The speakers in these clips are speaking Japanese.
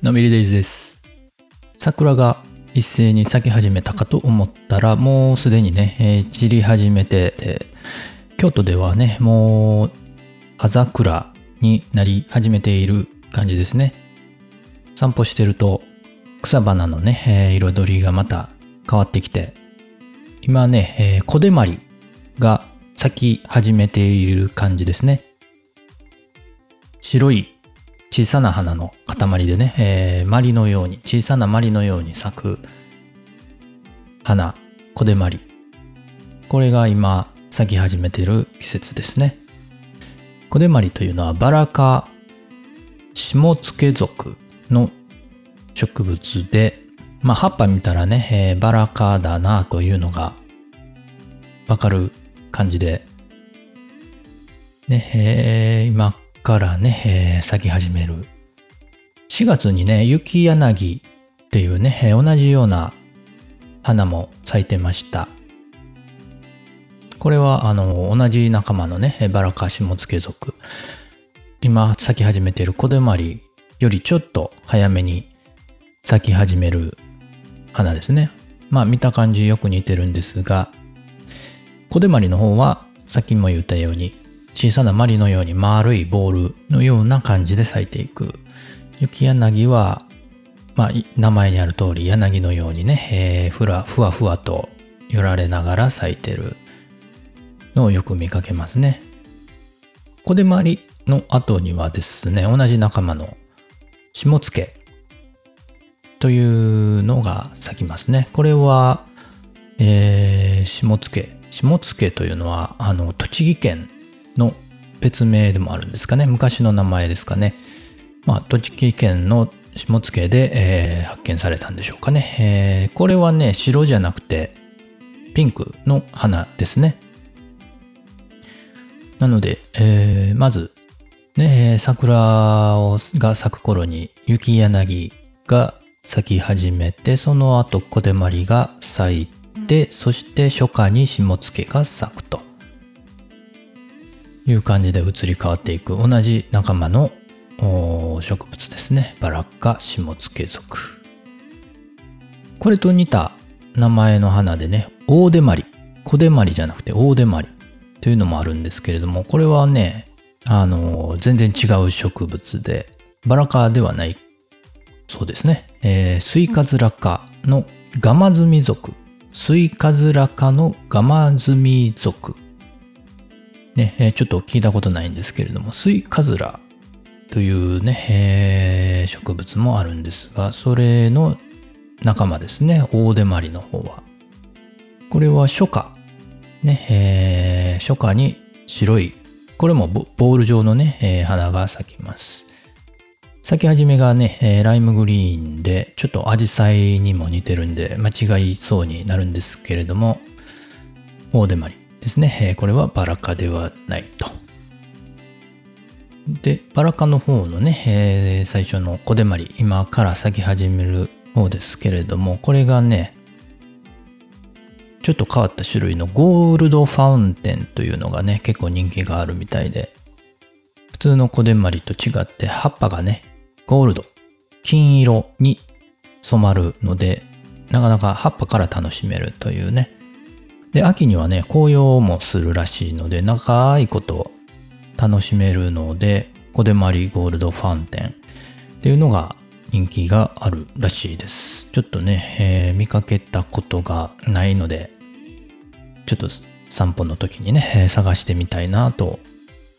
のびりデイズです。桜が一斉に咲き始めたかと思ったら、もうすでにね、えー散り始めてて、京都ではね、もう、葉桜になり始めている感じですね。散歩してると、草花のね、えー彩りがまた変わってきて、今ね、えー小手まりが咲き始めている感じですね。白い小さな花の塊でね、えー、マリのように、小さなマリのように咲く花、小手まり。これが今咲き始めている季節ですね。小手まりというのはバラ科下付属の植物で、まあ葉っぱ見たらね、えーバラ科だなというのがわかる感じで、ね、えー今からね、えー咲き始める。4月にね、雪柳っていうね、同じような花も咲いてました。これは、あの、同じ仲間のね、えーバラ科下付属。今咲き始めている小手まりよりちょっと早めに咲き始める花ですね。まあ見た感じよく似てるんですが、小手まりの方はさっきも言ったように小さなマリのように丸いボールのような感じで咲いていく。雪柳は、まあ名前にある通り柳のようにね、えーふらふわふわと揺られながら咲いてるのをよく見かけますね。小手まりの後にはですね、同じ仲間の下付というのが咲きますね。これは、えー下付下付というのはあの栃木県の別名でもあるんですかね。昔の名前ですかね。まあ栃木県の下付で、えー発見されたんでしょうかね、えーこれはね白じゃなくてピンクの花ですね。なので、えーまずね、桜をが咲く頃に雪柳が咲き始めてその後小手まりが咲いてそして初夏に下付が咲くと。いう感じで移り変わっていく。同じ仲間の植物ですね。バラ科下付属これと似た名前の花でね大手まり。小手まりじゃなくて大手まりというのもあるんですけれどもこれはねあの全然違う植物でバラ科ではないそうですね、えー、スイカズラ科のガマズミ属スイカズラ科のガマズミ属ね、ちょっと聞いたことないんですけれどもスイカズラというね、えー植物もあるんですがそれの仲間ですね大手まりの方は。これは初夏。ね、えー初夏に白い。これもボール状のね、えー花が咲きます。咲き始めがね、えーライムグリーンで、ちょっとアジサイにも似てるんで、間違いそうになるんですけれども、大手まり。ですね。えこれはバラ科ではないと。で、バラ科の方のね、え最初の小手まり、今から咲き始める方ですけれども、これがね、ちょっと変わった種類のゴールドファウンテンというのがね、結構人気があるみたいで、普通の小手まりと違って葉っぱがね、ゴールド、金色に染まるので、なかなか葉っぱから楽しめるというね。で、秋にはね、紅葉もするらしいので、長いこと楽しめるので、小手まりゴールドファンテンっていうのが人気があるらしいです。ちょっとね、えー見かけたことがないので、ちょっと散歩の時にね、探してみたいなと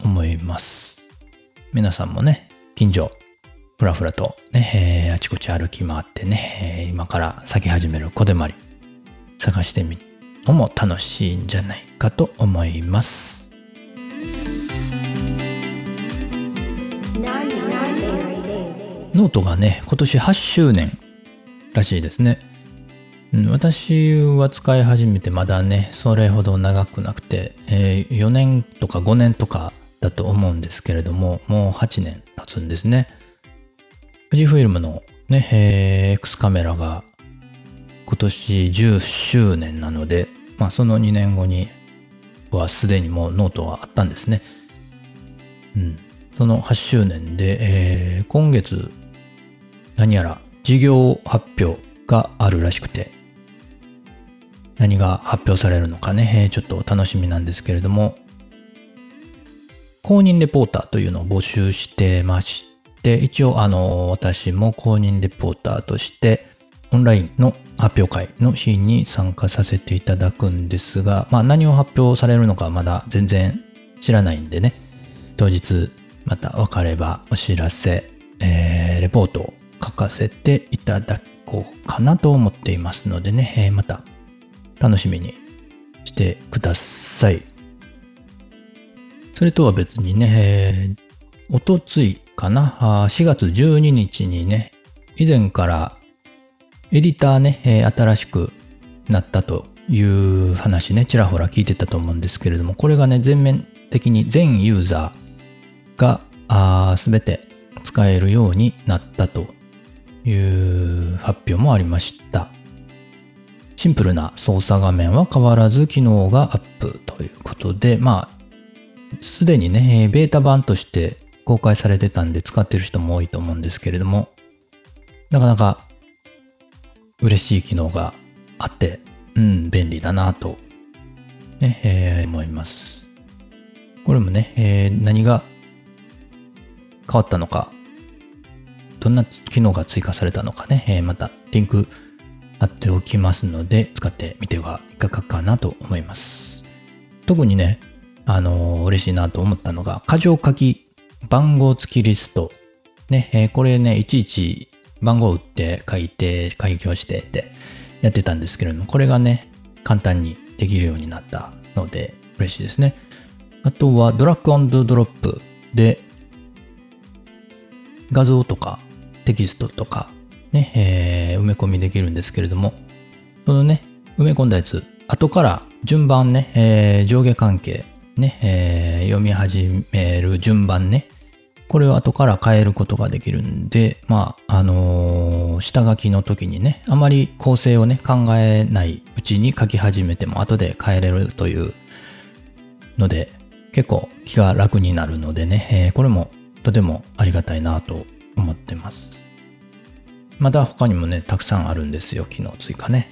思います。皆さんもね、近所、ふらふらとね、えーあちこち歩き回ってね、今から咲き始める小手まり、探してみるのも楽しいんじゃないかと思います。ノートがね、今年8周年らしいですね。うん私は使い始めてまだね、それほど長くなくて、えー4年とか5年とかだと思うんですけれども、もう8年経つんですね。富士フイルムのね、えー X カメラが今年10周年なので、まあその2年後にはすでにもうノートはあったんですね。うん。その8周年で、えー今月何やら事業発表があるらしくて何が発表されるのかね、えちょっと楽しみなんですけれども公認レポーターというのを募集してまして一応あの私も公認レポーターとしてオンラインの発表会の日に参加させていただくんですが、まあ、何を発表されるのかまだ全然知らないんでね。当日また分かればお知らせ、えーレポートを書かせていただこうかなと思っていますのでね、えーまた楽しみにしてください。それとは別にね、えーおとついかな、4月12日にね、以前からエディターね、えー新しくなったという話ね、ちらほら聞いてたと思うんですけれども、これがね、全面的に全ユーザーがすべて使えるようになったという発表もありました。シンプルな操作画面は変わらず機能がアップということで、まあ、すでにね、ベータ版として公開されてたんで使ってる人も多いと思うんですけれども、なかなか嬉しい機能があって、うん、便利だなと、ね、えー思います。これもね、えー何が変わったのか、どんな機能が追加されたのかね、えーまたリンク貼っておきますので、使ってみてはいかがかなと思います。特にね、あのー嬉しいなと思ったのが、箇条書き番号付きリスト。ね、えーこれね、いちいち番号打って書いて、開業してってやってたんですけれども、これがね、簡単にできるようになったので、嬉しいですね。あとは、ドラッグドロップで、画像とかテキストとか、ね、えー埋め込みできるんですけれども、そのね、埋め込んだやつ、後から順番ね、えー上下関係、ね、えー読み始める順番ね、これを後から変えることができるんで、まあ、あのー下書きの時にね、あまり構成をね、考えないうちに書き始めても後で変えれるというので、結構気が楽になるのでね、えーこれもとてもありがたいなと思ってます。また他にもね、たくさんあるんですよ、機能追加ね。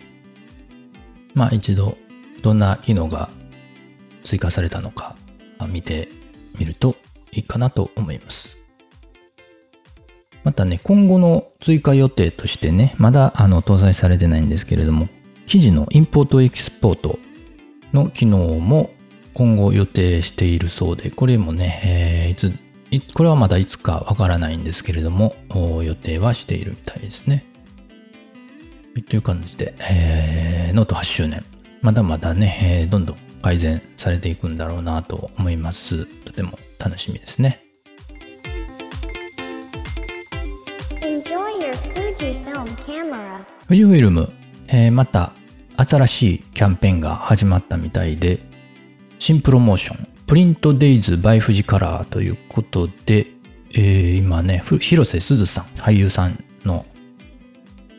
まあ一度、どんな機能が追加されたのか見てみるといいかなと思います。またね、今後の追加予定としてね、まだあの搭載されてないんですけれども、記事のインポートエキスポートの機能も今後予定しているそうで、これもね、えーいつ、いこれはまだいつかわからないんですけれども、予定はしているみたいですね。という感じで、えーノート8周年、まだまだね、えーどんどん改善されていくんだろうなと思います。とても楽しみですね。富士フィルム、えーまた新しいキャンペーンが始まったみたいで、新プロモーション、プリントデイズ by 富士カラーということで、えー今ね、ふ広瀬すずさん、俳優さんの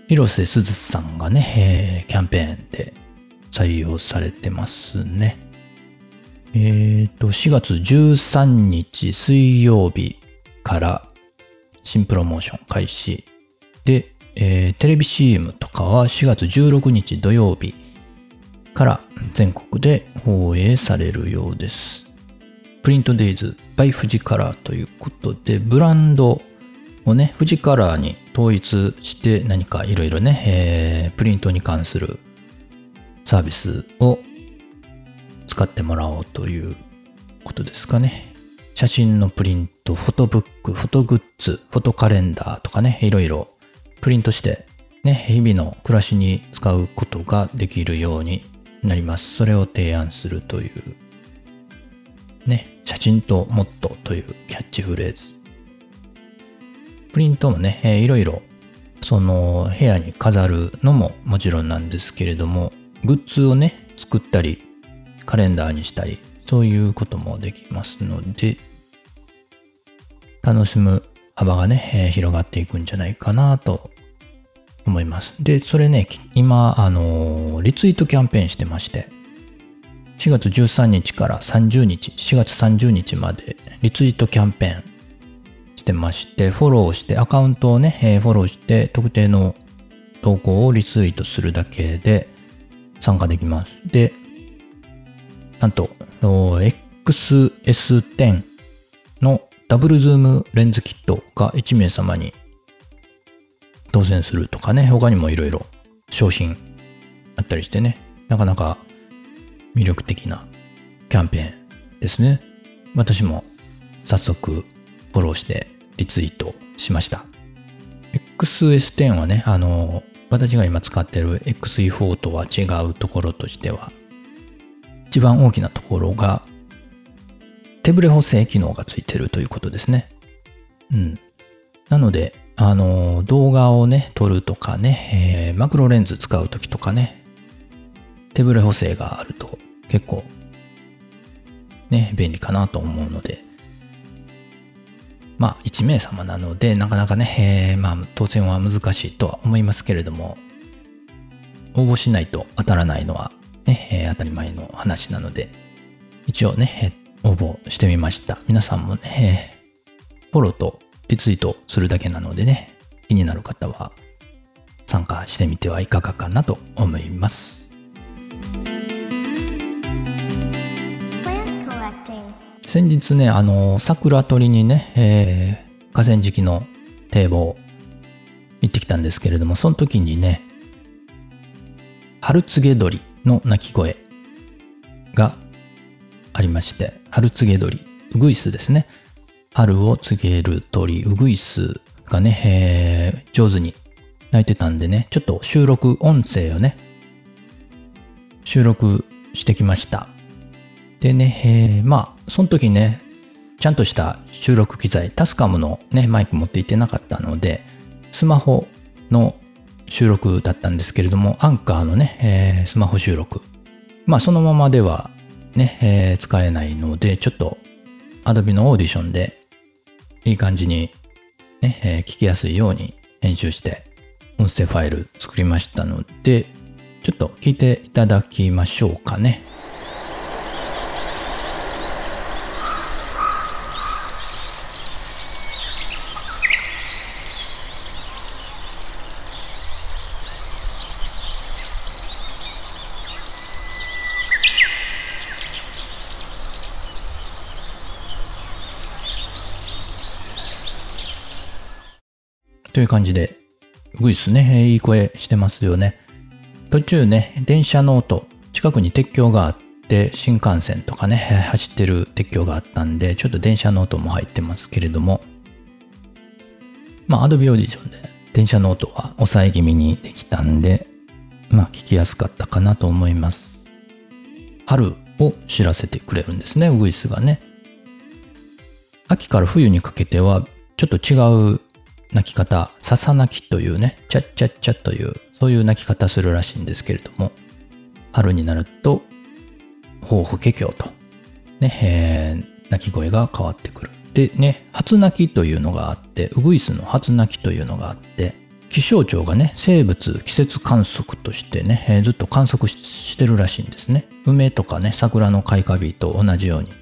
広瀬すずさんがね、えーキャンペーンで採用されてますね。えっ、と、4月13日水曜日から新プロモーション開始で、えーテレビ CM とかは4月16日土曜日から全国で放映されるようです。プリントデイズ by 富士カラーということで、ブランドをね、富士カラーに統一して何かいろいろね、えープリントに関するサービスを使ってもらおうということですかね。写真のプリント、フォトブック、フォトグッズ、フォトカレンダーとかね、いろいろプリントして、ね、日々の暮らしに使うことができるようになります。それを提案するという、ね、写真とモットというキャッチフレーズ。プリントもね、いろいろ、その部屋に飾るのももちろんなんですけれども、グッズをね、作ったり、カレンダーにしたり、そういうこともできますので、楽しむ幅がね、えー広がっていくんじゃないかなと思います。で、それね、今、あのーリツイートキャンペーンしてまして、4月13日から30日、4月30日までリツイートキャンペーンしてまして、フォローして、アカウントをね、えーフォローして、特定の投稿をリツイートするだけで参加できます。で、なんと、XS10 のダブルズームレンズキットが1名様に当選するとかね、他にもいろいろ商品あったりしてね、なかなか魅力的なキャンペーンですね。私も早速フォローしてリツイートしました。XS10 はね、あの、私が今使ってる XE4 とは違うところとしては、一番大きなところが手ブレ補正機能がついてるということですね。うん。なので、あの、動画をね、撮るとかね、えーマクロレンズ使うときとかね、手ブレ補正があると結構、ね、便利かなと思うので、まあ、1名様なので、なかなかね、えーまあ、当選は難しいとは思いますけれども、応募しないと当たらないのは、ね、えー当たり前の話なので、一応ね、えー応募してみました。皆さんもね、えーフォローとリツイートするだけなのでね、気になる方は参加してみてはいかがかなと思います。先日ね、あの、桜取りにね、えー河川敷の堤防行ってきたんですけれども、その時にね、春告げ鳥の鳴き声がありまして、春告げ鳥、ウグイスですね。春を告げる鳥、ウグイスがね、えー上手に鳴いてたんでね、ちょっと収録、音声をね、収録してきました。でね、えーまあ、その時ね、ちゃんとした収録機材、タスカムのね、マイク持っていってなかったので、スマホの収録だったんですけれども、アンカーのね、えースマホ収録。まあ、そのままではね、えー使えないので、ちょっと Adobe のオーディションでいい感じに、ね、えー聞きやすいように編集して音声ファイル作りましたので、ちょっと聞いていただきましょうかね。という感じで、ウグイスね、いい声してますよね。途中ね、電車の音、近くに鉄橋があって、新幹線とかね、走ってる鉄橋があったんで、ちょっと電車の音も入ってますけれども、まあ、Adobe Audition で電車の音は抑え気味にできたんで、まあ、聞きやすかったかなと思います。春を知らせてくれるんですね、ウグイスがね。秋から冬にかけては、ちょっと違う鳴き方、ささ鳴きというね、チャッチャッチャという、そういう鳴き方するらしいんですけれども、春になると、ほうふけきょうと、ね、えー鳴き声が変わってくる。でね、初鳴きというのがあって、ウグイスの初鳴きというのがあって、気象庁がね、生物季節観測としてね、えーずっと観測してるらしいんですね。梅とかね、桜の開花日と同じように、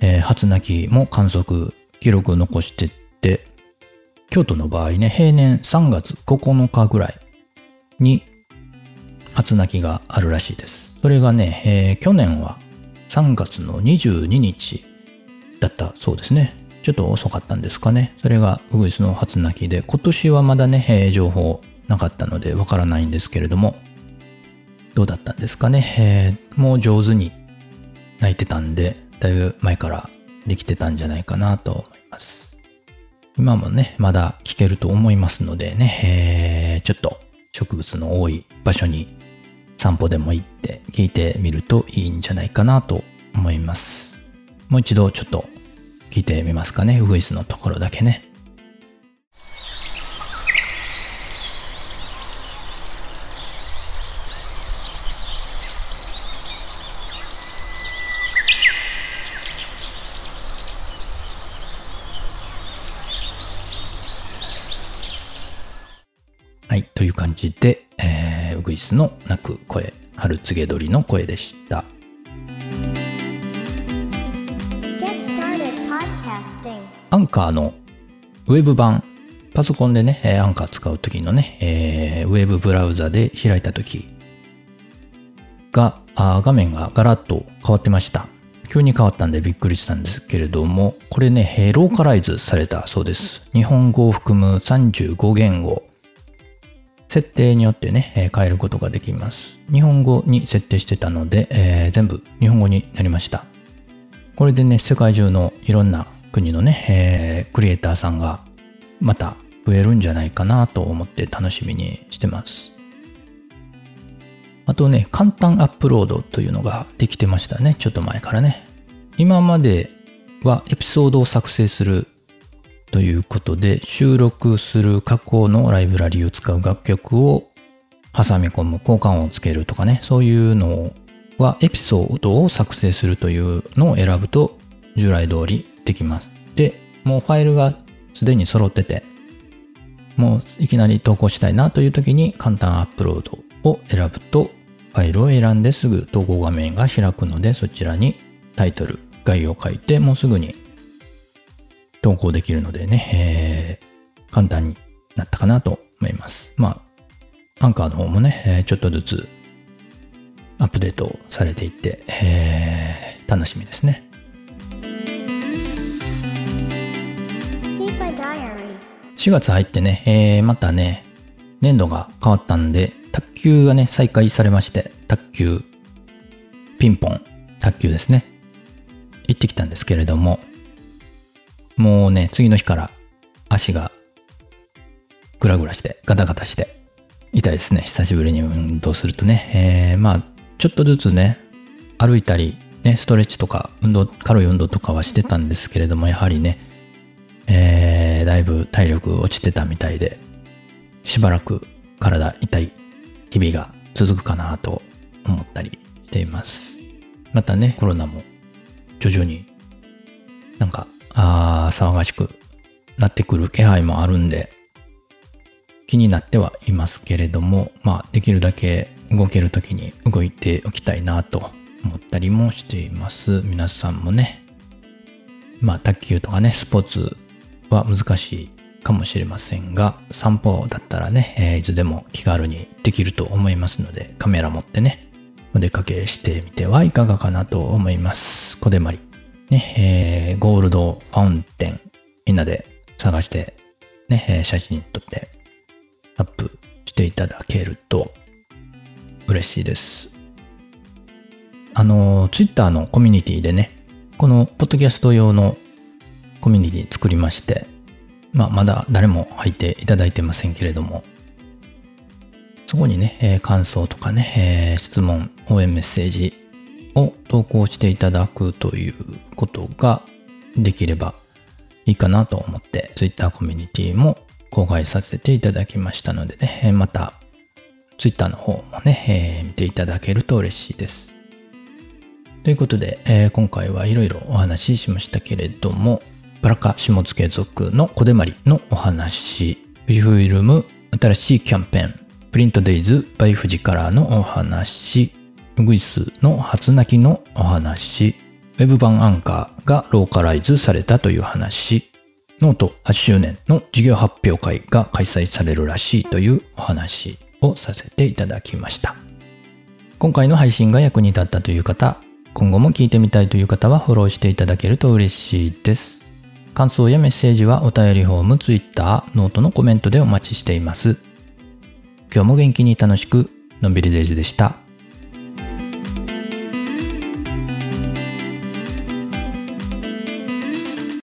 えー初鳴きも観測記録残してって、京都の場合ね、平年3月9日ぐらいに初鳴きがあるらしいです。それがね、えー去年は3月の22日だったそうですね。ちょっと遅かったんですかね。それがウグイスの初鳴きで、今年はまだね、えー情報なかったのでわからないんですけれども、どうだったんですかね。えーもう上手に鳴いてたんで、だいぶ前からできてたんじゃないかなと思います。今もね、まだ聞けると思いますのでね、えーちょっと植物の多い場所に散歩でも行って聞いてみるといいんじゃないかなと思います。もう一度ちょっと聞いてみますかね、ウグイスのところだけね。スの鳴く声、春告げ鳥の声でした。アンカーのウェブ版、パソコンでね、えーアンカー使う時のね、えーウェブブラウザで開いた時が、あー画面がガラッと変わってました。急に変わったんでびっくりしたんですけれども、これね、えーローカライズされたそうです。日本語を含む35言語、設定によってね、え変えることができます。日本語に設定してたので、えー全部日本語になりました。これでね、世界中のいろんな国のね、えークリエイターさんがまた増えるんじゃないかなと思って楽しみにしてます。あとね、簡単アップロードというのができてましたね。ちょっと前からね。今まではエピソードを作成するということで、収録する加工のライブラリを使う楽曲を挟み込む、交換をつけるとかね、そういうのはエピソードを作成するというのを選ぶと従来通りできます。で、もうファイルがすでに揃ってて、もういきなり投稿したいなという時に簡単アップロードを選ぶとファイルを選んですぐ投稿画面が開くのでそちらにタイトル、概要を書いてもうすぐに投稿できるのでね、えー簡単になったかなと思います。まあ、アンカーの方もね、ちょっとずつアップデートされていって、えー楽しみですね。4月入ってね、えーまたね、年度が変わったんで、卓球がね、再開されまして、卓球、ピンポン、卓球ですね。行ってきたんですけれども、もうね、次の日から足がグラグラして、ガタガタして、痛いですね。久しぶりに運動するとね。えーまあ、ちょっとずつね、歩いたり、ね、ストレッチとか、運動、軽い運動とかはしてたんですけれども、やはりね、えーだいぶ体力落ちてたみたいで、しばらく体痛い日々が続くかなと思ったりしています。またね、コロナも徐々になんか、あー騒がしくなってくる気配もあるんで、気になってはいますけれども、まあ、できるだけ動ける時に動いておきたいなと思ったりもしています。皆さんもね、まあ、卓球とかね、スポーツは難しいかもしれませんが、散歩だったらね、えーいつでも気軽にできると思いますので、カメラ持ってね、お出かけしてみてはいかがかなと思います。小手まり。ね、えーゴールドファウンテン、みんなで探して、ね、えー写真撮ってアップしていただけると嬉しいです。あの、ツイッターのコミュニティでね、このポッドキャスト用のコミュニティ作りまして、まあ、まだ誰も入っていただいてませんけれども、そこにね、えー感想とかね、えー質問、応援メッセージを投稿していただくということができればいいかなと思って、Twitter コミュニティも公開させていただきましたのでね、また Twitter の方もね、えー見ていただけると嬉しいです。ということで、えー今回はいろいろお話ししましたけれども、バラ科シモツケ属のコデマリのお話、富士フイルム新しいキャンペーン、プリントデイズ by 富士カラーのお話、ウグイスの初鳴きのお話、ウェブ版アンカーがローカライズされたという話、ノート8周年の事業発表会が開催されるらしいというお話をさせていただきました。今回の配信が役に立ったという方、今後も聞いてみたいという方はフォローしていただけると嬉しいです。感想やメッセージはお便りフォーム、Twitter、ノートのコメントでお待ちしています。今日も元気に楽しく、のんびりデイズでした。